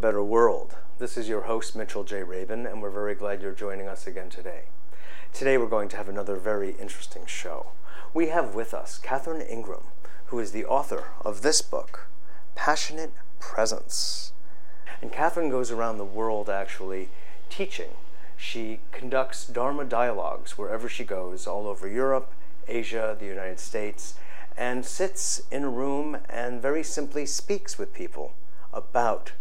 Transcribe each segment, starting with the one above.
Better World. This is your host, Mitchell J. Rabin, and we're very glad you're joining us again today. Today, we're going to have another very interesting show. We have with us Catherine Ingram, who is the author of this book, Passionate Presence. And Catherine goes around the world actually teaching. She conducts Dharma dialogues wherever she goes, all over Europe, Asia, the United States, and sits in a room and very simply speaks with people about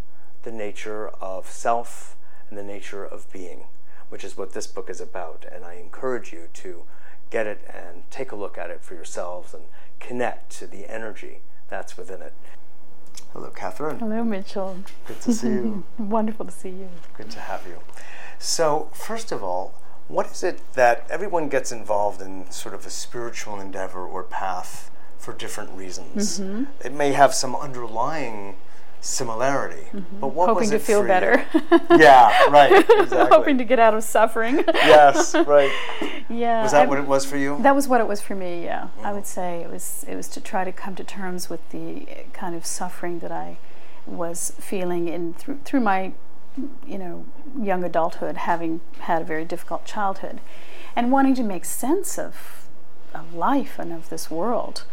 the nature of self and the nature of being, which is what this book is about. And I encourage you to get it and take a look at it for yourselves and connect to the energy that's within it. Hello, Catherine. Hello, Mitchell. Good to see you. Wonderful to see you. Good to have you. So, first of all, what is it that everyone gets involved in sort of a spiritual endeavor or path for different reasons. Mm-hmm. It may have some underlying similarity, mm-hmm. but what hoping was it to feel better? yeah, right. Exactly. hoping to get out of suffering. yes, right. Yeah. Was that I, what it was for you? That was what it was for me. Yeah, mm-hmm. I would say it was. It was to try to come to terms with the kind of suffering that I was feeling in through through my, you know, young adulthood, having had a very difficult childhood, and wanting to make sense of of life and of this world.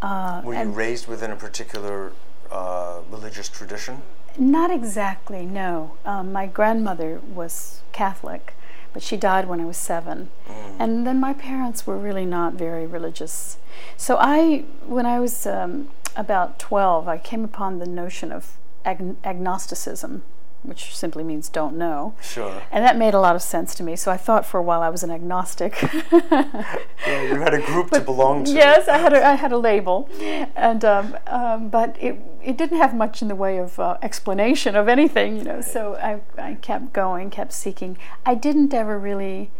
Uh, Were you raised within a particular uh, religious tradition? Not exactly, no. Um, my grandmother was Catholic, but she died when I was seven. Mm. And then my parents were really not very religious. So I, when I was um, about 12, I came upon the notion of ag- agnosticism which simply means don't know. Sure. And that made a lot of sense to me. So I thought for a while I was an agnostic. yeah, you had a group but to belong to. Yes, I had a, I had a label, and um, um, but it it didn't have much in the way of uh, explanation of anything, you know. So I I kept going, kept seeking. I didn't ever really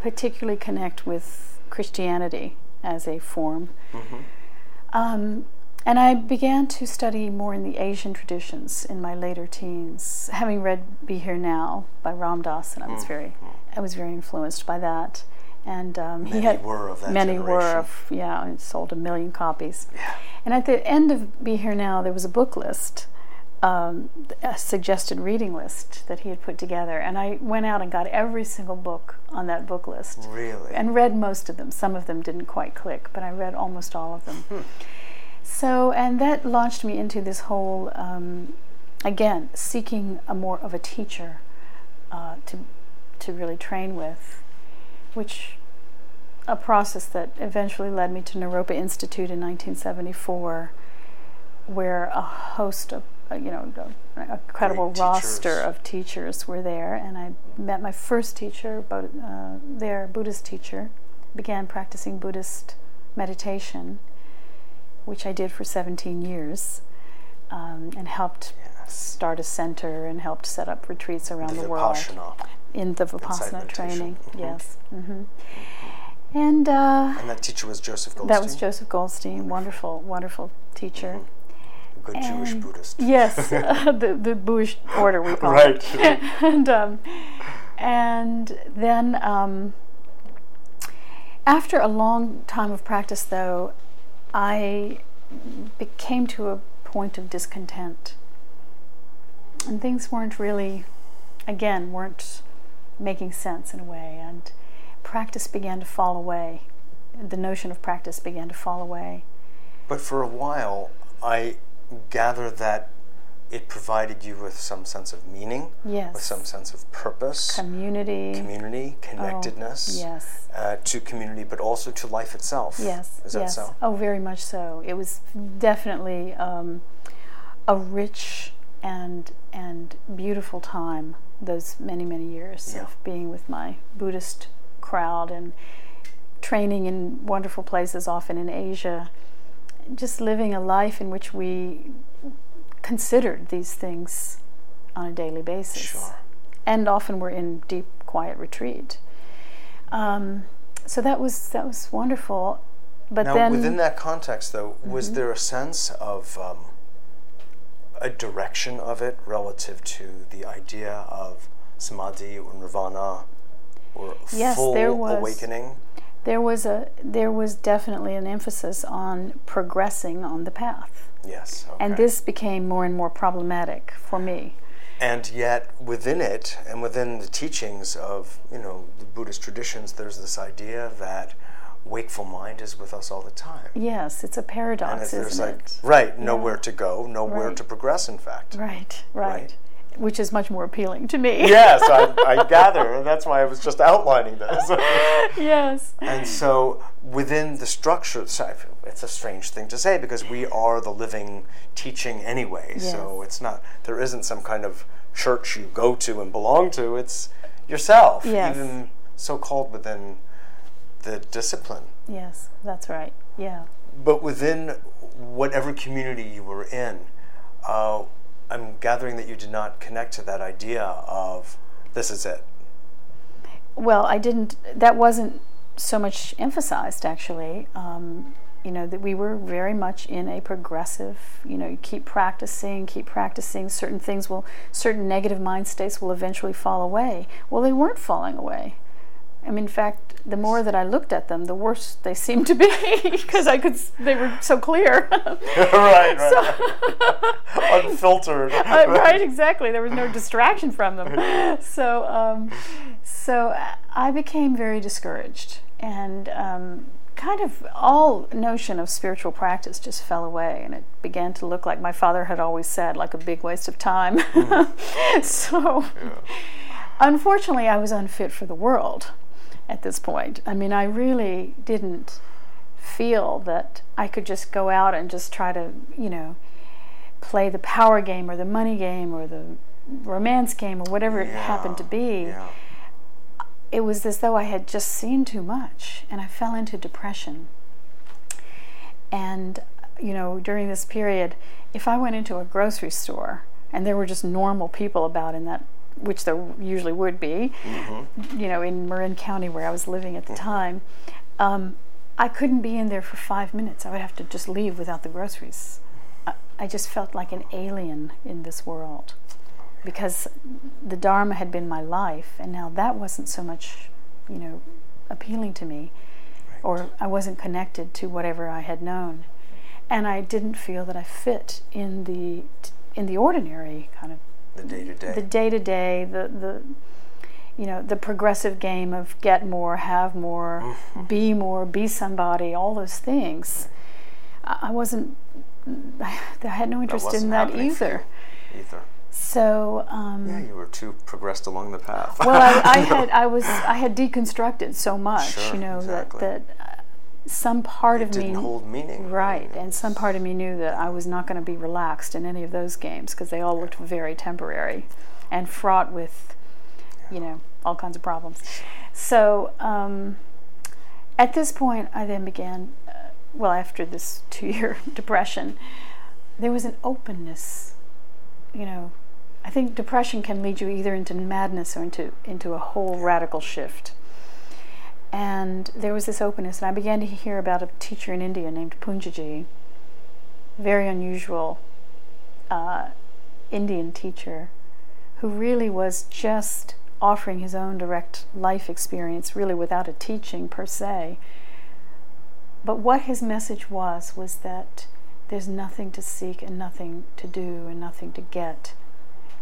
particularly connect with Christianity as a form. Mm-hmm. Um, and I began to study more in the Asian traditions in my later teens, having read Be Here Now by Ram Dass, and I was mm. very, I was very influenced by that. And um, many he had were of that many generation. were of yeah, it sold a million copies. Yeah. And at the end of Be Here Now, there was a book list, um, a suggested reading list that he had put together, and I went out and got every single book on that book list. Really. And read most of them. Some of them didn't quite click, but I read almost all of them. Hmm. So, and that launched me into this whole, um, again, seeking a more of a teacher uh, to to really train with, which a process that eventually led me to Naropa Institute in 1974, where a host of uh, you know a credible roster of teachers were there, and I met my first teacher, uh, their Buddhist teacher, began practicing Buddhist meditation which I did for 17 years, um, and helped yes. start a center and helped set up retreats around the, the world in the Vipassana training. Mm-hmm. Yes. Mm-hmm. And, uh, and that teacher was Joseph Goldstein. That was Joseph Goldstein. Wonderful, wonderful, wonderful teacher. Mm-hmm. Good and Jewish Buddhist. Yes, the the Buddhist order we call right. it. Right. and um, and then um, after a long time of practice, though, I became to a point of discontent. And things weren't really, again, weren't making sense in a way. And practice began to fall away. The notion of practice began to fall away. But for a while, I gather that it provided you with some sense of meaning, yes. with some sense of purpose, community, community, connectedness, oh, yes, uh, to community, but also to life itself. Yes, is that yes. so? Oh, very much so. It was definitely um, a rich and and beautiful time. Those many many years yeah. of being with my Buddhist crowd and training in wonderful places, often in Asia. Just living a life in which we considered these things on a daily basis. Sure. And often we're in deep, quiet retreat. Um, so that was that was wonderful. But now, then, within that context, though, mm-hmm. was there a sense of um, a direction of it relative to the idea of samadhi or nirvana or yes, full there was, awakening? There was a there was definitely an emphasis on progressing on the path Yes. Okay. And this became more and more problematic for me. And yet, within it, and within the teachings of you know the Buddhist traditions, there's this idea that wakeful mind is with us all the time. Yes, it's a paradox, there's isn't like it? right, nowhere to go, nowhere Right. to progress. In fact. Right, right, Right. Which is much more appealing to me. Yes, I, I gather. That's why I was just outlining this. yes. And so, within the structure, it's a strange thing to say because we are the living teaching anyway. So it's not there isn't some kind of church you go to and belong to. It's yourself, Yes. even so called within the discipline. Yes, that's right. Yeah. But within whatever community you were in, uh, I'm gathering that you did not connect to that idea of this is it. Well, I didn't. That wasn't so much emphasized, actually. Um, you know that we were very much in a progressive. You know, you keep practicing, keep practicing. Certain things will, certain negative mind states will eventually fall away. Well, they weren't falling away. I mean, in fact, the more that I looked at them, the worse they seemed to be because I could. They were so clear. right, right. Unfiltered. Uh, right, exactly. There was no distraction from them. So, um, so I became very discouraged, and um, kind of all notion of spiritual practice just fell away, and it began to look like my father had always said, like a big waste of time. so, unfortunately, I was unfit for the world at this point. I mean, I really didn't feel that I could just go out and just try to, you know, play the power game or the money game or the romance game or whatever it happened to be. Yeah. It was as though I had just seen too much and I fell into depression. And, you know, during this period, if I went into a grocery store and there were just normal people about in that, which there usually would be, you know, in Marin County where I was living at the time, um, I couldn't be in there for five minutes. I would have to just leave without the groceries. I, I just felt like an alien in this world because the Dharma had been my life, and now that wasn't so much, you know, appealing to me, or I wasn't connected to whatever I had known, and I didn't feel that I fit in the in the ordinary kind of The day to day, the day. to day, the the you know the progressive game of get more, have more, be more, be somebody, all those things. I I wasn't. I had no interest wasn't in that either. Either. So. Um, Yeah, you were too progressed along the path. well, I, I had I was I had deconstructed so much, Sure, you know, exactly. that that some part of didn't me hold meaning. right, and some part of me knew that I was not going to be relaxed in any of those games because they all looked very temporary and fraught with, you know, all kinds of problems. So um, at this point, I then began. Uh, well, after this two-year depression, there was an openness. You know, I think depression can lead you either into madness or into into a whole radical shift. And there was this openness, and I began to hear about a teacher in India named Poonjaji, very unusual uh, Indian teacher, who really was just offering his own direct life experience, really without a teaching per se. But what his message was was that there's nothing to seek and nothing to do and nothing to get,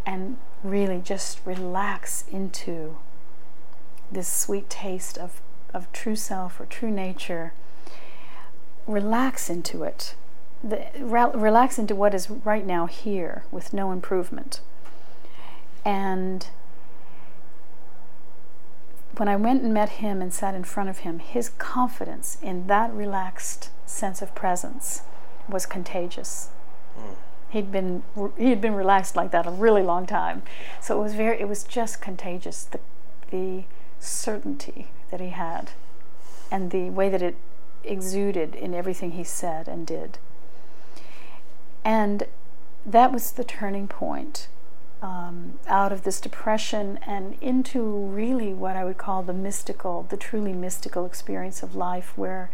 and really just relax into this sweet taste of, of true self or true nature. Relax into it. The, re- relax into what is right now here with no improvement. And when I went and met him and sat in front of him, his confidence in that relaxed sense of presence was contagious. Hmm. He'd been he had been relaxed like that a really long time, so it was very it was just contagious. The the certainty that he had, and the way that it exuded in everything he said and did. And that was the turning point um, out of this depression and into really what I would call the mystical, the truly mystical experience of life, where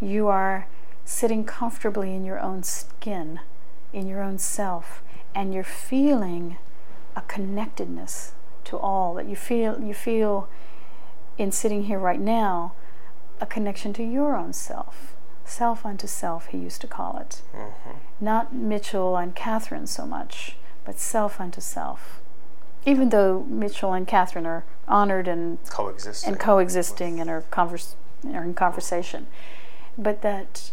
you are sitting comfortably in your own skin, in your own self, and you're feeling a connectedness to all that you feel. You feel in sitting here right now a connection to your own self, Self unto self, he used to call it. Mm-hmm. Not Mitchell and Catherine so much, but self unto self. Even though Mitchell and Catherine are honored and Coexisting. and coexisting and are, convers- are in conversation, but that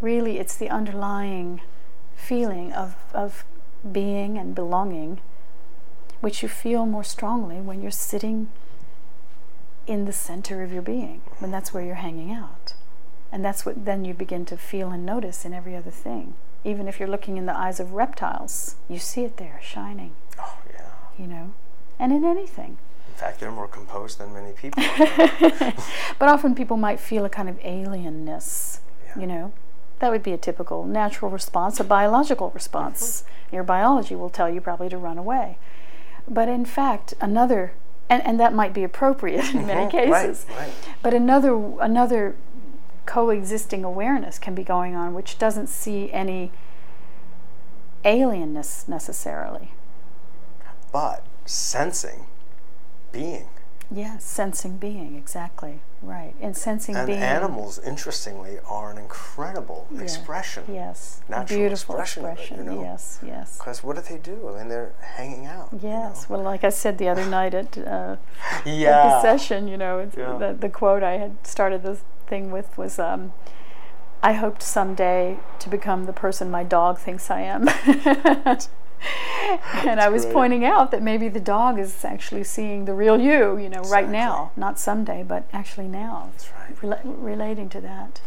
really it's the underlying feeling of, of being and belonging, which you feel more strongly when you're sitting in the center of your being, when that's where you're hanging out. And that's what then you begin to feel and notice in every other thing. Even if you're looking in the eyes of reptiles, you see it there shining, Oh, yeah. you know, and in anything. In fact, they're more composed than many people. But often people might feel a kind of alienness, Yeah. you know. That would be a typical natural response, a biological response. Mm-hmm. Your biology will tell you probably to run away. But in fact, another, and, and that might be appropriate in many Mhm, right, cases, right. but another, another coexisting awareness can be going on which doesn't see any alienness necessarily. But sensing, being. Yes, sensing being, exactly. Right. And sensing And being. animals, interestingly, are an incredible Yeah. expression. Yes. natural Beautiful expression of it, you know? Yes, yes. Because what do they do? I mean, they're hanging out. you Yes. know? Well, like I said the other night at, uh, at the session, you know, it's, Yeah. the, the quote I had started the thing with was, um, I hoped someday to become the person my dog thinks I am. and I was great. pointing out that maybe the dog is actually seeing the real you, you know, right now. Not someday, but actually now. That's right. Rela- relating to that,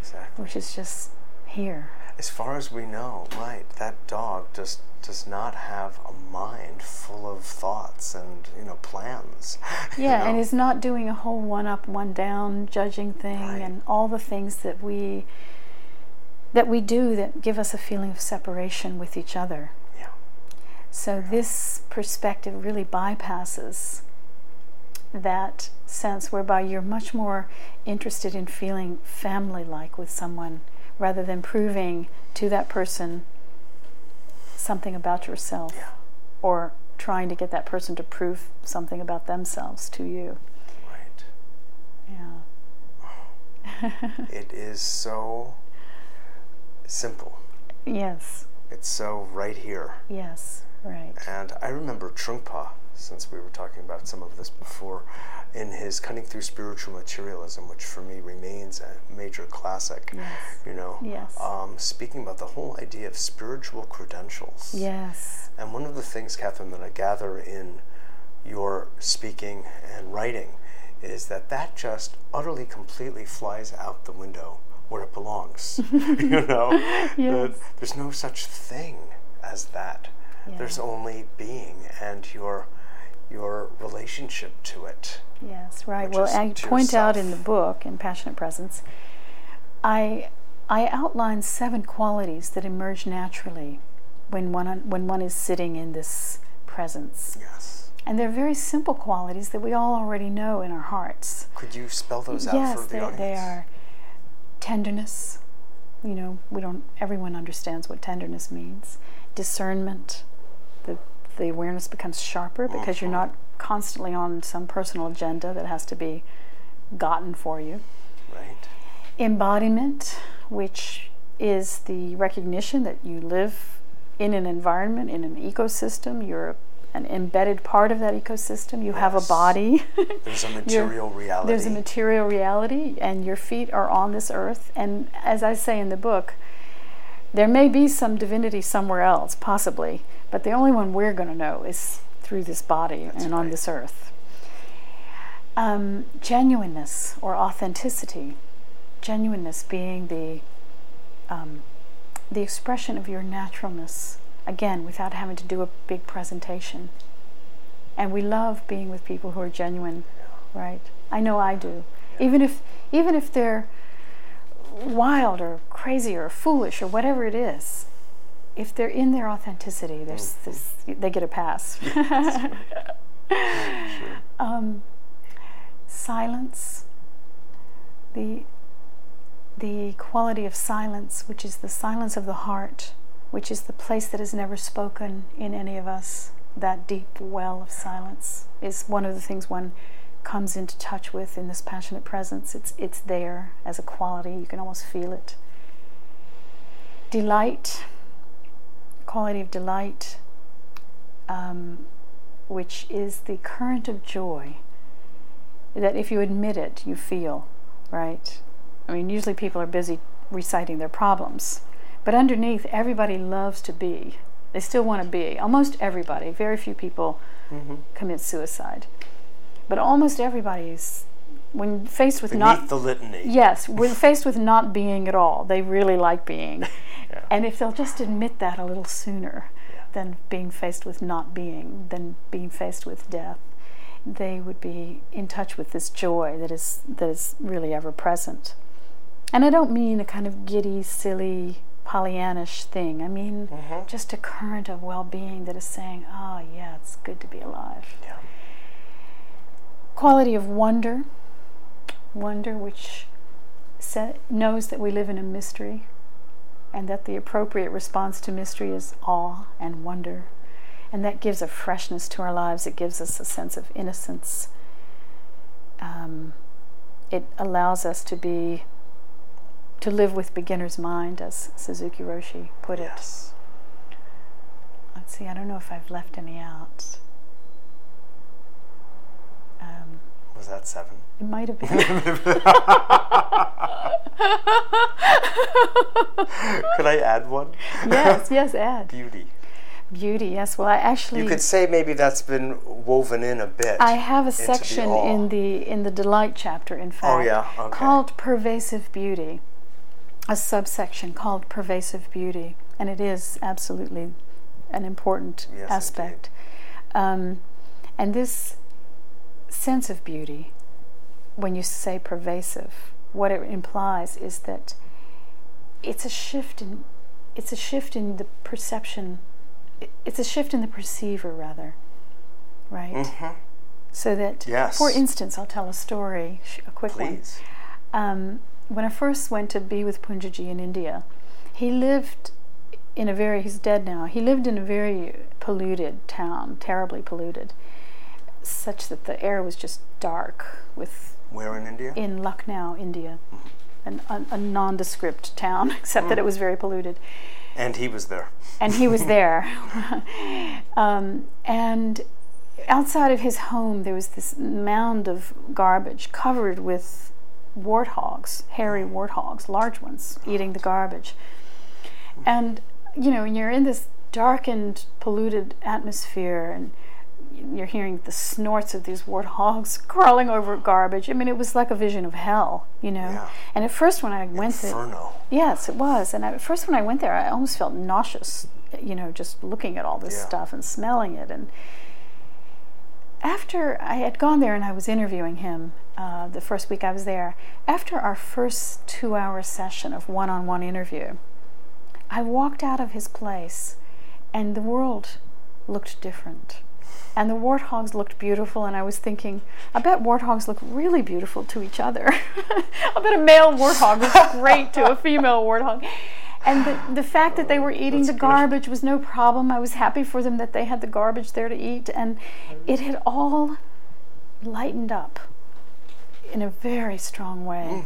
Exactly. which is just here. As far as we know, right, that dog just does not have a mind full of thoughts and, you know, plans. you Yeah, and know? is not doing a whole one up, one down judging thing Right. and all the things that we that we do that give us a feeling of separation with each other. So this perspective really bypasses that sense whereby you're much more interested in feeling family like with someone rather than proving to that person something about yourself Yeah. or trying to get that person to prove something about themselves to you. Right. Yeah. It is so simple. Yes. It's so right here. Yes. Right. And I remember Trungpa, since we were talking about some of this before, in his Cutting Through Spiritual Materialism, which for me remains a major classic, Yes. you know, Yes. um, speaking about the whole idea of spiritual credentials. Yes. And one of the things, Catherine, that I gather in your speaking and writing is that that just utterly, completely flies out the window where it belongs. you know, Yes. That there's no such thing as that. There's only being and your your relationship to it. Yes, right. Well, I point out in the book in Passionate Presence, I I outline seven qualities that emerge naturally when one when one is sitting in this presence, Yes. and they're very simple qualities that we all already know in our hearts. Could you spell those out yes, for the they, audience? they are tenderness. You know, we don't. Everyone understands what tenderness means. Discernment. The awareness becomes sharper because you're Mhm. not constantly on some personal agenda that has to be gotten for you. Right. Embodiment, which is the recognition that you live in an environment, in an ecosystem. You're an embedded part of that ecosystem. You have a body. There's a material reality. There's a material reality, and your feet are on this earth. And as I say in the book, there may be some divinity somewhere else, possibly, but the only one we're going to know is through this body That's and on this earth. Um, genuineness or authenticity, genuineness being the um, the expression of your naturalness, again, without having to do a big presentation. And we love being with people who are genuine, right? I know I do. Even if even if they're wild or crazy or foolish or whatever it is, if they're in their authenticity, there's this, they get a pass. um, silence, the the quality of silence, which is the silence of the heart, which is the place that is never spoken in any of us, that deep well of silence, is one of the things one comes into touch with in this passionate presence. It's, it's there as a quality, you can almost feel it. Delight, quality of delight, um, which is the current of joy that if you admit it, you feel, right? I mean, usually people are busy reciting their problems, but underneath, everybody loves to be. They still want to be. Almost everybody. Very few people mm-hmm. commit suicide, but almost everybody's when faced with Beneath not the litany. Yes, when faced with not being at all, they really like being. yeah. And if they'll just admit that a little sooner yeah. than being faced with not being, than being faced with death, they would be in touch with this joy that is that is really ever present. And I don't mean a kind of giddy, silly, Pollyannish thing. I mean mm-hmm. just a current of well-being that is saying, "Ah, oh, yeah, it's good to be alive." Yeah. Quality of wonder, wonder which knows that we live in a mystery, and that the appropriate response to mystery is awe and wonder and that gives a freshness to our lives. It gives us a sense of innocence. Um, it allows us to be to live with beginner's mind, as Suzuki Roshi put it. Yes. Let's see. I don't know if I've left any out. Um, Was that seven? It might have been. Could I add one? Yes, yes, add. Beauty. Beauty, yes. Well, I actually you could say maybe that's been woven in a bit. I have a section the in the in the delight chapter, in fact, oh, yeah? okay. called pervasive beauty, a subsection called pervasive beauty, and it is absolutely an important yes, aspect. Um, and this sense of beauty, when you say pervasive, what it implies is that it's a shift in it's a shift in the perception it's a shift in the perceiver rather right mm-hmm. so that yes. for instance i'll tell a story a quick Please. one um, when i first went to be with poonjaji in india he lived in a very he's dead now he lived in a very polluted town terribly polluted such that the air was just dark with where in india in lucknow india mm-hmm. An, a, a, nondescript town except mm. that it was very polluted and he was there. And he was there. um, and outside of his home, there was this mound of garbage covered with warthogs, hairy warthogs, large ones, eating the garbage. And, you know, when you're in this darkened, polluted atmosphere and you're hearing the snorts of these warthogs crawling over garbage. I mean, it was like a vision of hell, you know. Yeah. And at first, when I went Inferno. there, yes, it was. And at first, when I went there, I almost felt nauseous, you know, just looking at all this yeah. stuff and smelling it. And after I had gone there and I was interviewing him uh, the first week I was there, after our first two-hour session of one-on-one interview, I walked out of his place, and the world looked different and the warthogs looked beautiful and i was thinking i bet warthogs look really beautiful to each other. I bet a male warthog looks great to a female warthog. And the, the fact that they were eating That's the garbage was no problem. I was happy for them that they had the garbage there to eat and it had all lightened up in a very strong way. Mm.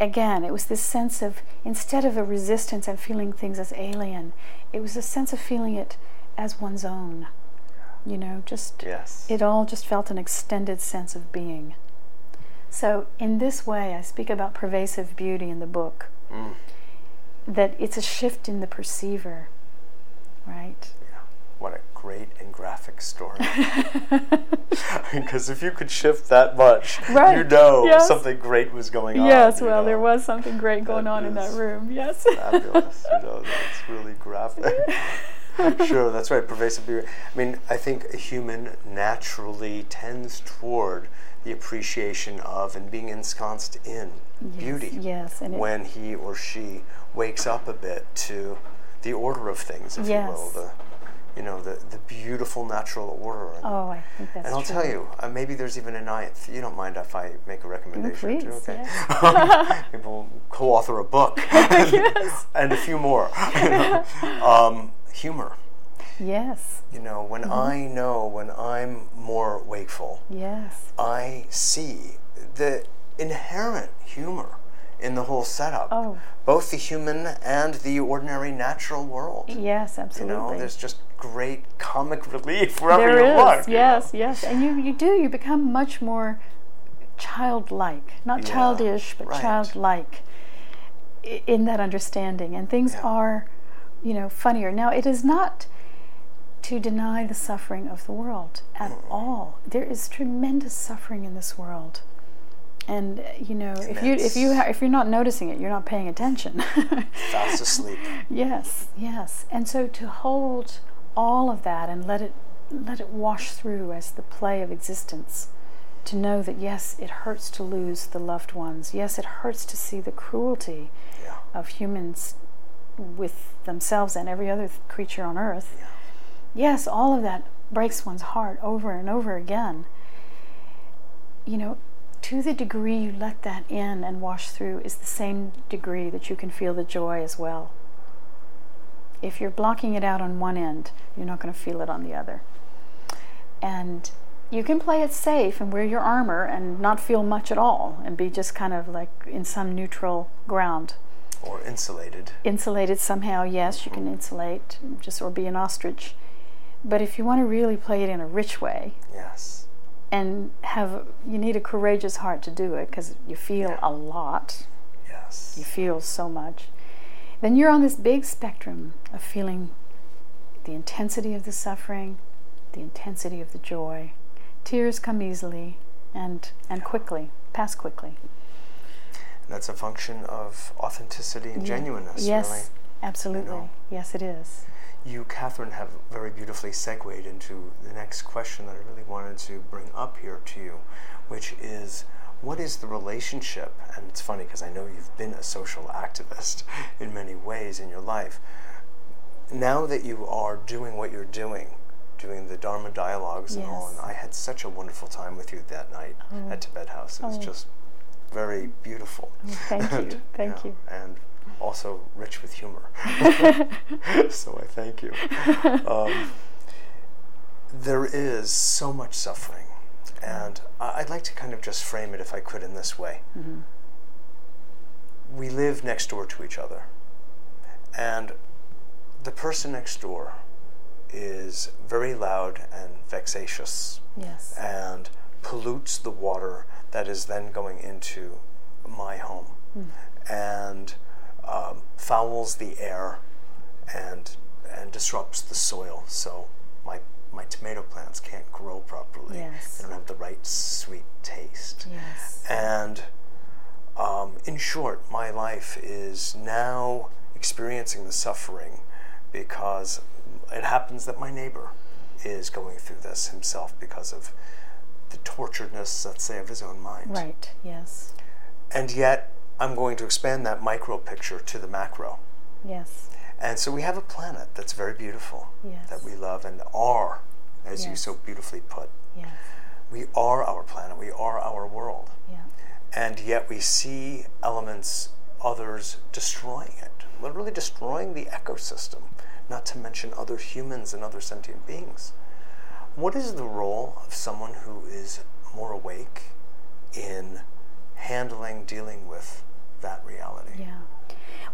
again it was this sense of instead of a resistance and feeling things as alien it was a sense of feeling it as one's own you know, just yes. it all just felt an extended sense of being. So, in this way, I speak about pervasive beauty in the book. Mm. That it's a shift in the perceiver, right? Yeah. What a great and graphic story. Because if you could shift that much, right. you know yes. something great was going on. Yes, well, know. there was something great going that on in that room. Yes. fabulous. You know, that's really graphic. sure, that's right. Pervasive beauty. I mean, I think a human naturally tends toward the appreciation of and being ensconced in yes, beauty. Yes, and when he or she wakes up a bit to the order of things, if yes. you will, the you know the the beautiful natural order. And, oh, I think that's And I'll true. tell you, uh, maybe there's even a ninth. You don't mind if I make a recommendation? please, too, okay. Yes. maybe we'll co-author a book. yes. and a few more. You know. um, humor. Yes. You know, when Mm-hmm. I know, when I'm more wakeful, Yes. I see the inherent humor in the whole setup. Oh. Both the human and the ordinary natural world. Yes, absolutely. You know, there's just great comic relief wherever There you is, look. you yes, know. yes, and you you do you become much more childlike, not Yeah, childish, but right. childlike in that understanding, and things Yeah. are, you know, funnier. Now it is not to deny the suffering of the world at all. There is tremendous suffering in this world. And uh, you know, if you if you ha- if you're not noticing it, you're not paying attention. Fast asleep. Yes, yes. And so to hold all of that and let it let it wash through as the play of existence. To know that yes, it hurts to lose the loved ones. Yes, it hurts to see the cruelty Yeah. of humans with themselves and every other th- creature on earth. Yeah. Yes, all of that breaks one's heart over and over again. You know, to the degree you let that in and wash through is the same degree that you can feel the joy as well. If you're blocking it out on one end, you're not going to feel it on the other. And you can play it safe and wear your armor and not feel much at all and be just kind of like in some neutral ground. Or insulated. Insulated somehow, yes, you can insulate, just or be an ostrich. But if you want to really play it in a rich way, Yes. and have you need a courageous heart to do it because you feel Yeah. a lot Yes. you feel so much then you're on this big spectrum of feeling the intensity of the suffering the intensity of the joy tears come easily and and quickly pass quickly that's a function of authenticity and Yeah. genuineness, yes really. absolutely know. yes it is You, Catherine, have very beautifully segued into the next question that I really wanted to bring up here to you, which is what is the relationship? And it's funny because I know you've been a social activist in many ways in your life. Now that you are doing what you're doing, doing the Dharma dialogues and all, and I had such a wonderful time with you that night Oh. at Tibet House. It was Oh. just very beautiful. Oh, thank you. And, Thank you. And also rich with humor. so I thank you. Um, there is so much suffering, and I'd like to kind of just frame it, if I could, in this way. Mm-hmm. We live next door to each other, and the person next door is very loud and vexatious yes and pollutes the water that is then going into my home. And um, fouls the air and and disrupts the soil. So my my tomato plants can't grow properly Yes. they don't have the right sweet taste. Yes. And um, in short, my life is now experiencing the suffering because it happens that my neighbor is going through this himself because of the torturedness, let's say, of his own mind. right yes And yet, I'm going to expand that micro picture to the macro. yes And so we have a planet that's very beautiful, Yes. that we love and are, as you so beautifully put. yes We are our planet, we are our world. yeah and yet we see elements others destroying it literally destroying the ecosystem not to mention other humans and other sentient beings what is the role of someone who is more awake in handling dealing with that reality? Yeah.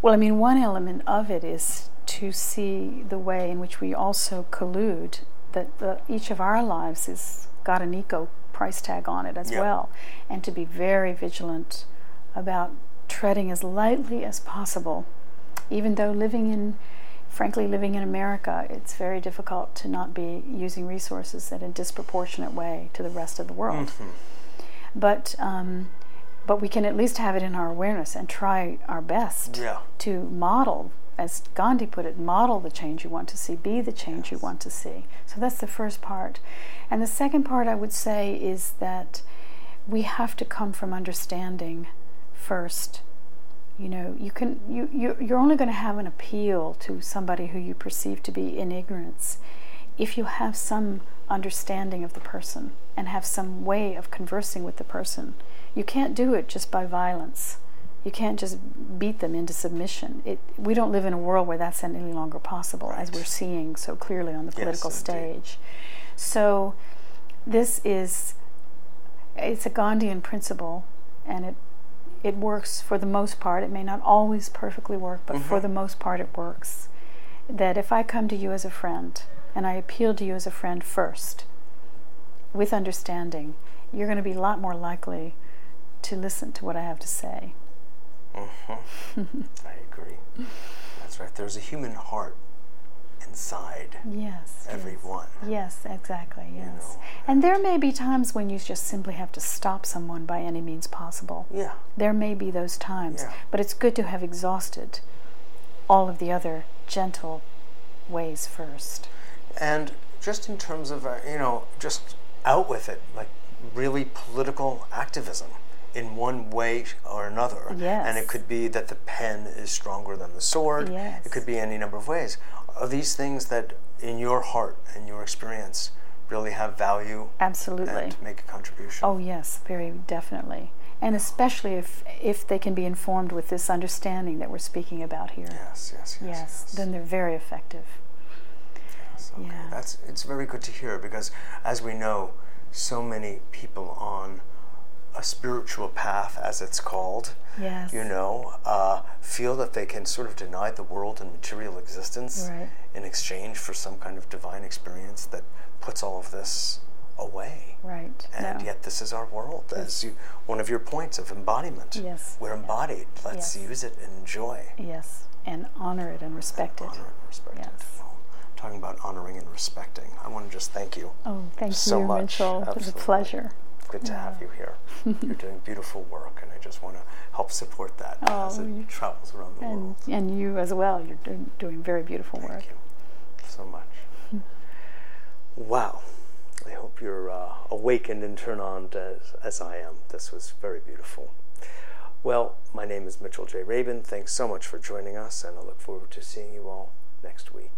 Well, I mean, one element of it is to see the way in which we also collude, that the, each of our lives has got an eco price tag on it as well, and to be very vigilant about treading as lightly as possible, even though living in frankly living in America it's very difficult to not be using resources in a disproportionate way to the rest of the world but um, but we can at least have it in our awareness and try our best Yeah. to model, as Gandhi put it, model the change you want to see, be the change you want to see. So that's the first part. And the second part I would say is that we have to come from understanding first. You know, you can you, you you're only going to have an appeal to somebody who you perceive to be in ignorance if you have some understanding of the person and have some way of conversing with the person. You can't do it just by violence. You can't just beat them into submission. It, we don't live in a world where that's any longer possible, as we're seeing so clearly on the Yes, political indeed. stage. So, this is it's a Gandhian principle, and it it works for the most part. It may not always perfectly work, but for mm-hmm. the most part, it works. That if I come to you as a friend and I appeal to you as a friend first, with understanding, you're going to be a lot more likely to listen to what I have to say. Mm-hmm. I agree. That's right. There's a human heart inside Yes. yes. everyone. Yes, exactly. Yes. know, and there may be times when you just simply have to stop someone by any means possible. Yeah. There may be those times, Yeah. but it's good to have exhausted all of the other gentle ways first. And just in terms of, uh, you know, just out with it, like really political activism in one way or another. Yes. And it could be that the pen is stronger than the sword. Yes. It could be any number of ways. Are these things that in your heart and your experience really have value Absolutely. and make a contribution? Oh yes, very definitely. And especially if if they can be informed with this understanding that we're speaking about here. Yes, yes, yes. Yes, then they're very effective. Yes, okay. Yeah. That's it's very good to hear because as we know, so many people on a spiritual path, as it's called, Yes. you know, uh, feel that they can sort of deny the world and material existence Right. in exchange for some kind of divine experience that puts all of this away. Right. And no. yet, this is our world, as you, one of your points of embodiment. Yes. We're embodied. Let's Yes. use it and enjoy. Yes. And honor it and respect it. Honor and respect it. Well, talking about honoring and respecting, I want to just thank you. Oh, thank So you, much. Mitchell. It was a Absolutely. pleasure. Good to have you here. You're doing beautiful work, and I just want to help support that as Oh, it you- travels around the And world. and you as well. You're doing, doing very beautiful work. Thank you so much. wow. I hope you're uh, awakened and turned on as, as I am. This was very beautiful. Well, my name is Mitchell J. Rabin. Thanks so much for joining us, and I look forward to seeing you all next week.